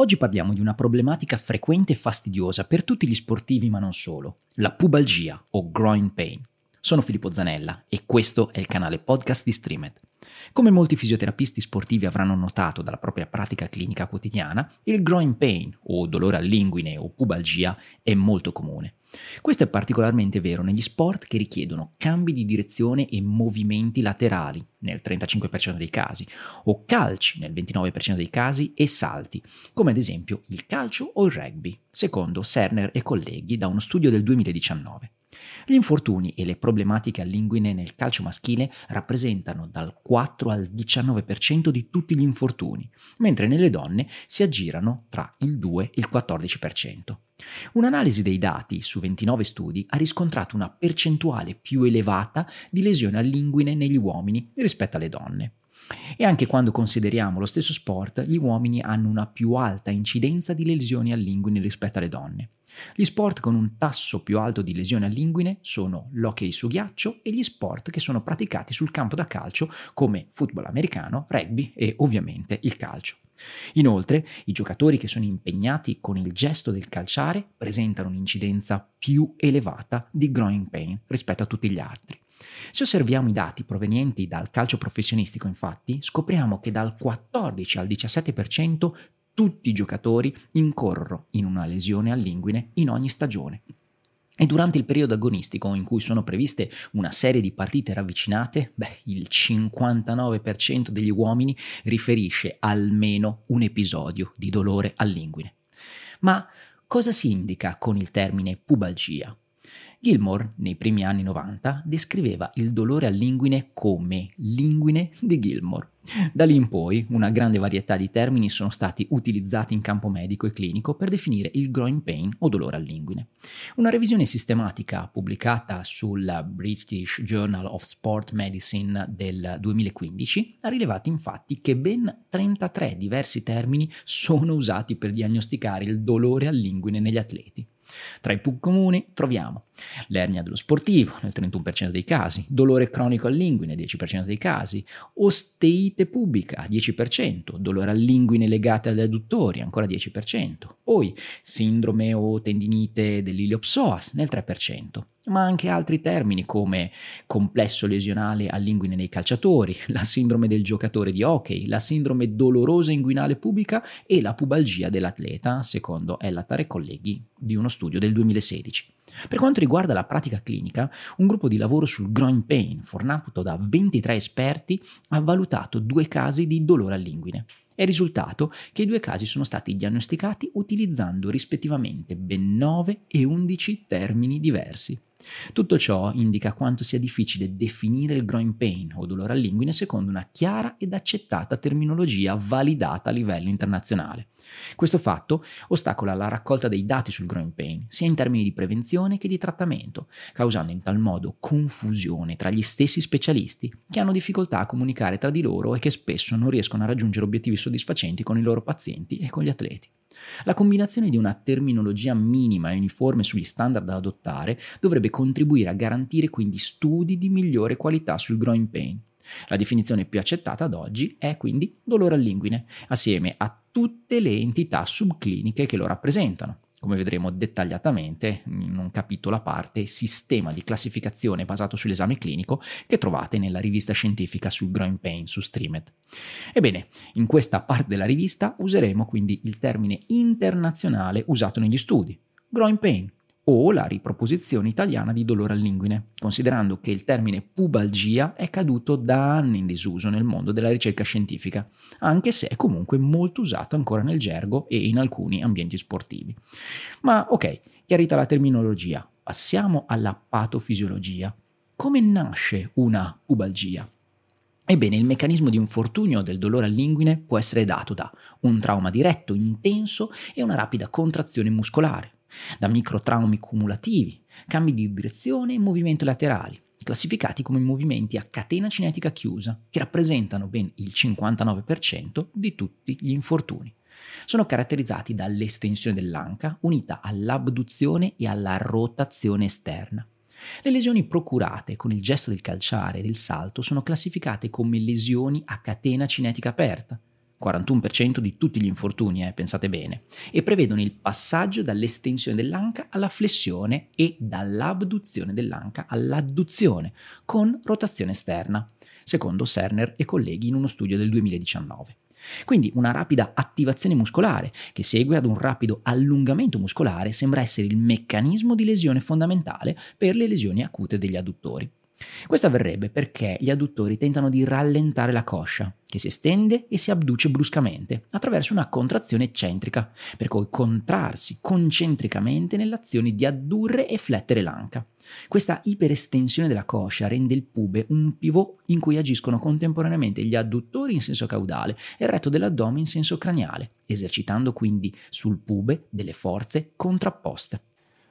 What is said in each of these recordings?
Oggi parliamo di una problematica frequente e fastidiosa per tutti gli sportivi ma non solo, la pubalgia o groin pain. Sono Filippo Zanella e questo è il canale podcast di Streamed. Come molti fisioterapisti sportivi avranno notato dalla propria pratica clinica quotidiana, il groin pain o dolore all'inguine o pubalgia è molto comune. Questo è particolarmente vero negli sport che richiedono cambi di direzione e movimenti laterali nel 35% dei casi, o calci nel 29% dei casi e salti, come ad esempio il calcio o il rugby, secondo Serner e colleghi da uno studio del 2019. Gli infortuni e le problematiche all'inguine nel calcio maschile rappresentano dal 4 al 19% di tutti gli infortuni, mentre nelle donne si aggirano tra il 2 e il 14%. Un'analisi dei dati su 29 studi ha riscontrato una percentuale più elevata di lesioni all'inguine negli uomini rispetto alle donne. E anche quando consideriamo lo stesso sport, gli uomini hanno una più alta incidenza di lesioni all'inguine rispetto alle donne. Gli sport con un tasso più alto di lesioni all'inguine sono l'hockey su ghiaccio e gli sport che sono praticati sul campo da calcio come football americano, rugby e ovviamente il calcio. Inoltre, i giocatori che sono impegnati con il gesto del calciare presentano un'incidenza più elevata di groin pain rispetto a tutti gli altri. Se osserviamo i dati provenienti dal calcio professionistico, infatti, scopriamo che dal 14 al 17% tutti i giocatori incorrono in una lesione all'inguine in ogni stagione. E durante il periodo agonistico in cui sono previste una serie di partite ravvicinate, beh, il 59% degli uomini riferisce almeno un episodio di dolore all'inguine. Ma cosa si indica con il termine pubalgia? Gilmore, nei primi anni 90, descriveva il dolore all'inguine come l'inguine di Gilmore. Da lì in poi una grande varietà di termini sono stati utilizzati in campo medico e clinico per definire il groin pain o dolore all'inguine. Una revisione sistematica pubblicata sul British Journal of Sport Medicine del 2015 ha rilevato infatti che ben 33 diversi termini sono usati per diagnosticare il dolore all'inguine negli atleti. Tra i più comuni troviamo l'ernia dello sportivo nel 31% dei casi, dolore cronico all'inguine 10% dei casi, osteite pubica 10%, dolore all'inguine legate agli adduttori ancora 10%, poi sindrome o tendinite dell'iliopsoas nel 3% ma anche altri termini come complesso lesionale all'inguine nei calciatori, la sindrome del giocatore di hockey, la sindrome dolorosa inguinale pubica e la pubalgia dell'atleta, secondo Ellatar e colleghi di uno studio del 2016. Per quanto riguarda la pratica clinica, un gruppo di lavoro sul groin pain, fornato da 23 esperti, ha valutato due casi di dolore all'inguine. È risultato che i due casi sono stati diagnosticati utilizzando rispettivamente ben 9 e 11 termini diversi. Tutto ciò indica quanto sia difficile definire il groin pain o dolore all'inguine secondo una chiara ed accettata terminologia validata a livello internazionale. Questo fatto ostacola la raccolta dei dati sul groin pain, sia in termini di prevenzione che di trattamento, causando in tal modo confusione tra gli stessi specialisti, che hanno difficoltà a comunicare tra di loro e che spesso non riescono a raggiungere obiettivi soddisfacenti con i loro pazienti e con gli atleti. La combinazione di una terminologia minima e uniforme sugli standard da adottare dovrebbe contribuire a garantire quindi studi di migliore qualità sul groin pain. La definizione più accettata ad oggi è quindi dolore all'inguine, assieme a tutte le entità subcliniche che lo rappresentano, come vedremo dettagliatamente in un capitolo a parte, sistema di classificazione basato sull'esame clinico che trovate nella rivista scientifica sul groin pain su Streamed. Ebbene, in questa parte della rivista useremo quindi il termine internazionale usato negli studi, groin pain, o la riproposizione italiana di dolore all'inguine, considerando che il termine pubalgia è caduto da anni in disuso nel mondo della ricerca scientifica, anche se è comunque molto usato ancora nel gergo e in alcuni ambienti sportivi. Ma ok, chiarita la terminologia, passiamo alla patofisiologia. Come nasce una pubalgia? Ebbene, il meccanismo di infortunio del dolore all'inguine può essere dato da un trauma diretto, intenso e una rapida contrazione muscolare, da microtraumi cumulativi, cambi di direzione e movimenti laterali, classificati come movimenti a catena cinetica chiusa, che rappresentano ben il 59% di tutti gli infortuni. Sono caratterizzati dall'estensione dell'anca unita all'abduzione e alla rotazione esterna. Le lesioni procurate con il gesto del calciare e del salto sono classificate come lesioni a catena cinetica aperta, 41% di tutti gli infortuni, eh, pensate bene, e prevedono il passaggio dall'estensione dell'anca alla flessione e dall'abduzione dell'anca all'adduzione, con rotazione esterna, secondo Cerner e colleghi in uno studio del 2019. Quindi una rapida attivazione muscolare che segue ad un rapido allungamento muscolare sembra essere il meccanismo di lesione fondamentale per le lesioni acute degli adduttori. Questo avverrebbe perché gli adduttori tentano di rallentare la coscia, che si estende e si abduce bruscamente attraverso una contrazione eccentrica, per poi contrarsi concentricamente nell'azione di addurre e flettere l'anca. Questa iperestensione della coscia rende il pube un pivot in cui agiscono contemporaneamente gli adduttori in senso caudale e il retto dell'addome in senso craniale, esercitando quindi sul pube delle forze contrapposte.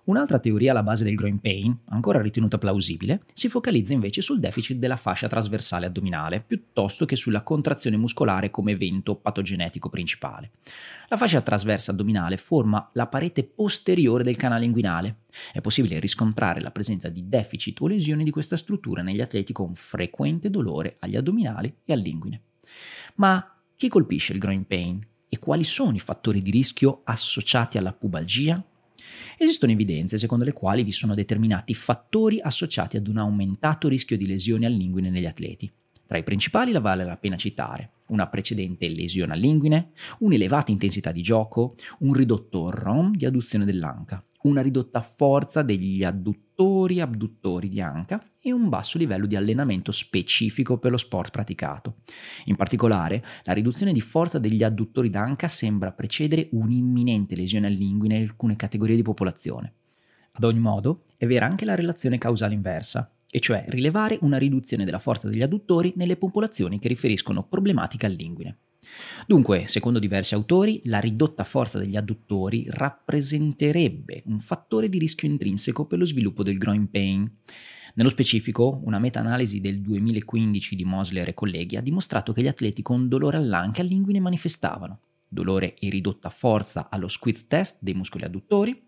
Un'altra teoria alla base del groin pain, ancora ritenuta plausibile, si focalizza invece sul deficit della fascia trasversale addominale, piuttosto che sulla contrazione muscolare come evento patogenetico principale. La fascia trasversa addominale forma la parete posteriore del canale inguinale. È possibile riscontrare la presenza di deficit o lesioni di questa struttura negli atleti con frequente dolore agli addominali e all'inguine. Ma chi colpisce il groin pain? E quali sono i fattori di rischio associati alla pubalgia? Esistono evidenze secondo le quali vi sono determinati fattori associati ad un aumentato rischio di lesioni all'inguine negli atleti. Tra i principali la vale la pena citare una precedente lesione all'inguine, un'elevata intensità di gioco, un ridotto ROM di adduzione dell'anca, una ridotta forza degli adduttori e abduttori di anca e un basso livello di allenamento specifico per lo sport praticato. In particolare, la riduzione di forza degli adduttori d'anca sembra precedere un'imminente lesione all'inguine in alcune categorie di popolazione. Ad ogni modo, è vera anche la relazione causale inversa, e cioè rilevare una riduzione della forza degli adduttori nelle popolazioni che riferiscono problematiche all'inguine. Dunque, secondo diversi autori, la ridotta forza degli adduttori rappresenterebbe un fattore di rischio intrinseco per lo sviluppo del groin pain. Nello specifico, una meta-analisi del 2015 di Mosler e colleghi ha dimostrato che gli atleti con dolore all'anca all'inguine manifestavano dolore e ridotta forza allo squeeze test dei muscoli adduttori,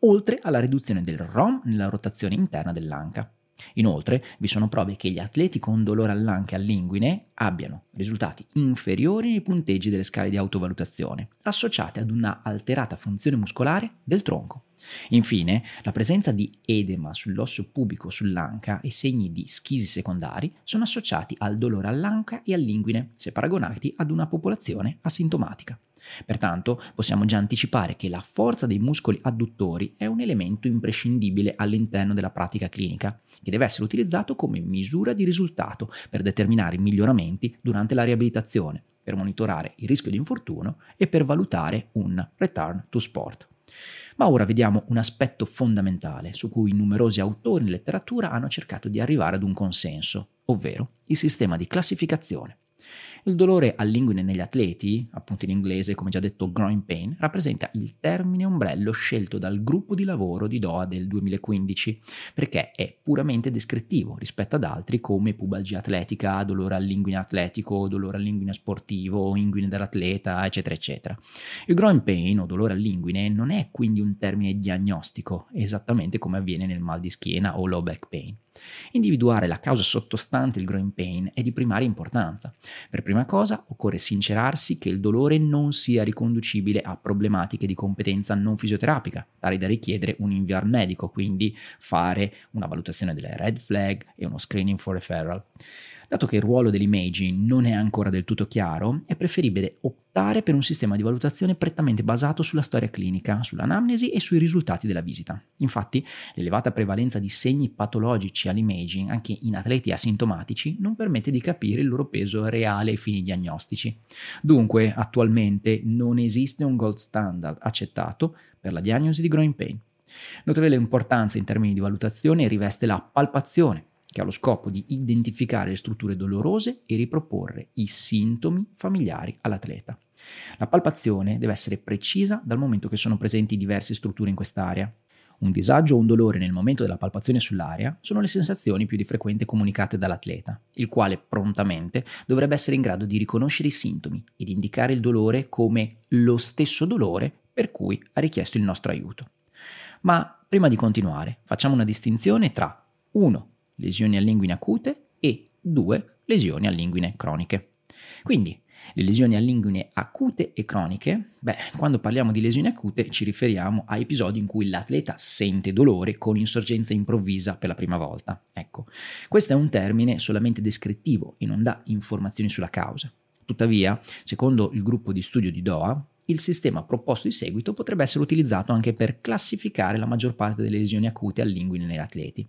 oltre alla riduzione del ROM nella rotazione interna dell'anca. Inoltre, vi sono prove che gli atleti con dolore all'anca e all'inguine abbiano risultati inferiori nei punteggi delle scale di autovalutazione, associate ad una alterata funzione muscolare del tronco. Infine, la presenza di edema sull'osso pubico sull'anca e segni di schisi secondari sono associati al dolore all'anca e all'inguine, se paragonati ad una popolazione asintomatica. Pertanto possiamo già anticipare che la forza dei muscoli adduttori è un elemento imprescindibile all'interno della pratica clinica, che deve essere utilizzato come misura di risultato per determinare miglioramenti durante la riabilitazione, per monitorare il rischio di infortunio e per valutare un return to sport. Ma ora vediamo un aspetto fondamentale su cui numerosi autori in letteratura hanno cercato di arrivare ad un consenso, ovvero il sistema di classificazione. Il dolore all'inguine negli atleti, appunto in inglese come già detto groin pain, rappresenta il termine ombrello scelto dal gruppo di lavoro di Doha del 2015, perché è puramente descrittivo rispetto ad altri come pubalgia atletica, dolore all'inguine atletico, dolore all'inguine sportivo, inguine dell'atleta, eccetera, eccetera. Il groin pain o dolore all'inguine non è quindi un termine diagnostico, esattamente come avviene nel mal di schiena o low back pain. Individuare la causa sottostante il groin pain è di primaria importanza. Per prima cosa occorre sincerarsi che il dolore non sia riconducibile a problematiche di competenza non fisioterapica, tali da richiedere un inviar medico, quindi fare una valutazione delle red flag e uno screening for referral. Dato che il ruolo dell'imaging non è ancora del tutto chiaro, è preferibile optare per un sistema di valutazione prettamente basato sulla storia clinica, sull'anamnesi e sui risultati della visita. Infatti, l'elevata prevalenza di segni patologici all'imaging, anche in atleti asintomatici, non permette di capire il loro peso reale ai fini diagnostici. Dunque, attualmente non esiste un gold standard accettato per la diagnosi di groin pain. Notevole importanza in termini di valutazione riveste la palpazione, che ha lo scopo di identificare le strutture dolorose e riproporre i sintomi familiari all'atleta. La palpazione deve essere precisa dal momento che sono presenti diverse strutture in quest'area. Un disagio o un dolore nel momento della palpazione sull'area sono le sensazioni più di frequente comunicate dall'atleta, il quale prontamente dovrebbe essere in grado di riconoscere i sintomi ed indicare il dolore come lo stesso dolore per cui ha richiesto il nostro aiuto. Ma prima di continuare, facciamo una distinzione tra 1 lesioni all'inguine acute e 2 lesioni all'inguine croniche. Quindi, Le lesioni all'inguine acute e croniche, beh, quando parliamo di lesioni acute ci riferiamo a episodi in cui l'atleta sente dolore con insorgenza improvvisa per la prima volta. Ecco, questo è un termine solamente descrittivo e non dà informazioni sulla causa. Tuttavia, secondo il gruppo di studio di Doha, il sistema proposto di seguito potrebbe essere utilizzato anche per classificare la maggior parte delle lesioni acute all'inguine negli atleti.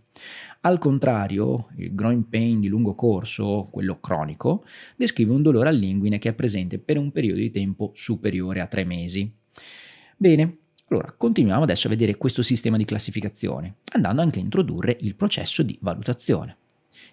Al contrario, il groin pain di lungo corso, quello cronico, descrive un dolore all'inguine che è presente per un periodo di tempo superiore a tre mesi. Bene, allora continuiamo adesso a vedere questo sistema di classificazione, andando anche a introdurre il processo di valutazione.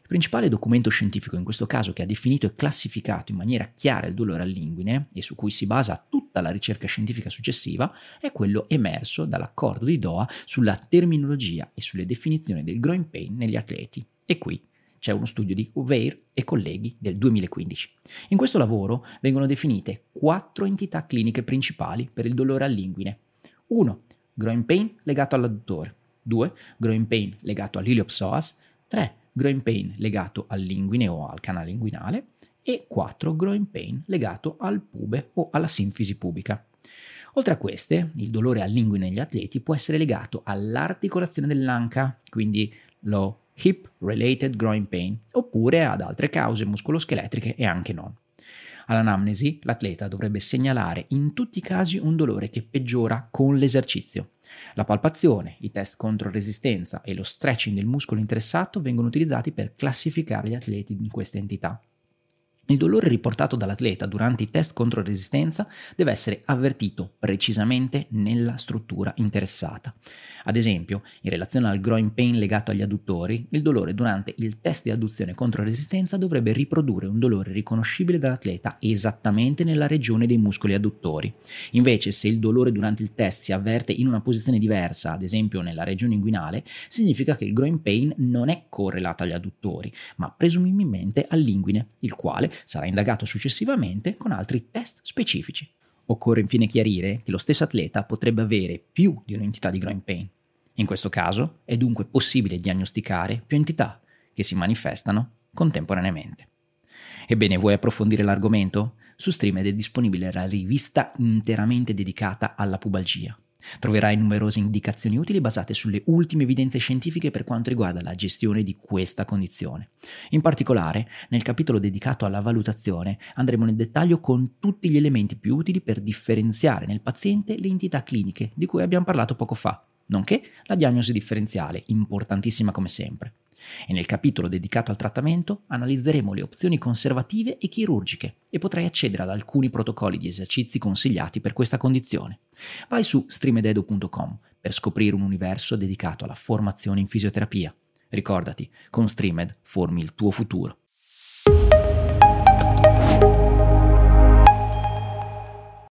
Il principale documento scientifico in questo caso che ha definito e classificato in maniera chiara il dolore all'inguine e su cui si basa tutta la ricerca scientifica successiva è quello emerso dall'accordo di Doha sulla terminologia e sulle definizioni del groin pain negli atleti. E qui c'è uno studio di Uveir e colleghi del 2015. In questo lavoro vengono definite quattro entità cliniche principali per il dolore all'inguine. 1. Groin pain legato all'adduttore. 2. Groin pain legato all'iliopsoas. 3 groin pain legato all'inguine o al canale inguinale e 4 groin pain legato al pube o alla sinfisi pubica. Oltre a queste, il dolore all'inguine negli atleti può essere legato all'articolazione dell'anca, quindi lo hip related groin pain, oppure ad altre cause muscoloscheletriche e anche non. All'anamnesi, l'atleta dovrebbe segnalare in tutti i casi un dolore che peggiora con l'esercizio. La palpazione, i test contro resistenza e lo stretching del muscolo interessato vengono utilizzati per classificare gli atleti in queste entità. Il dolore riportato dall'atleta durante i test contro resistenza deve essere avvertito precisamente nella struttura interessata. Ad esempio, in relazione al groin pain legato agli adduttori, il dolore durante il test di adduzione contro resistenza dovrebbe riprodurre un dolore riconoscibile dall'atleta esattamente nella regione dei muscoli adduttori. Invece, se il dolore durante il test si avverte in una posizione diversa, ad esempio nella regione inguinale, significa che il groin pain non è correlato agli adduttori, ma presumibilmente all'inguine, il quale sarà indagato successivamente con altri test specifici. Occorre infine chiarire che lo stesso atleta potrebbe avere più di un'entità di groin pain. In questo caso è dunque possibile diagnosticare più entità che si manifestano contemporaneamente. Ebbene, vuoi approfondire l'argomento? Su Streamed è disponibile la rivista interamente dedicata alla pubalgia. Troverai numerose indicazioni utili basate sulle ultime evidenze scientifiche per quanto riguarda la gestione di questa condizione. In particolare, nel capitolo dedicato alla valutazione andremo nel dettaglio con tutti gli elementi più utili per differenziare nel paziente le entità cliniche di cui abbiamo parlato poco fa, nonché la diagnosi differenziale, importantissima come sempre e nel capitolo dedicato al trattamento analizzeremo le opzioni conservative e chirurgiche e potrai accedere ad alcuni protocolli di esercizi consigliati per questa condizione. Vai su streamededo.com per scoprire un universo dedicato alla formazione in fisioterapia. Ricordati, con Streamed formi il tuo futuro.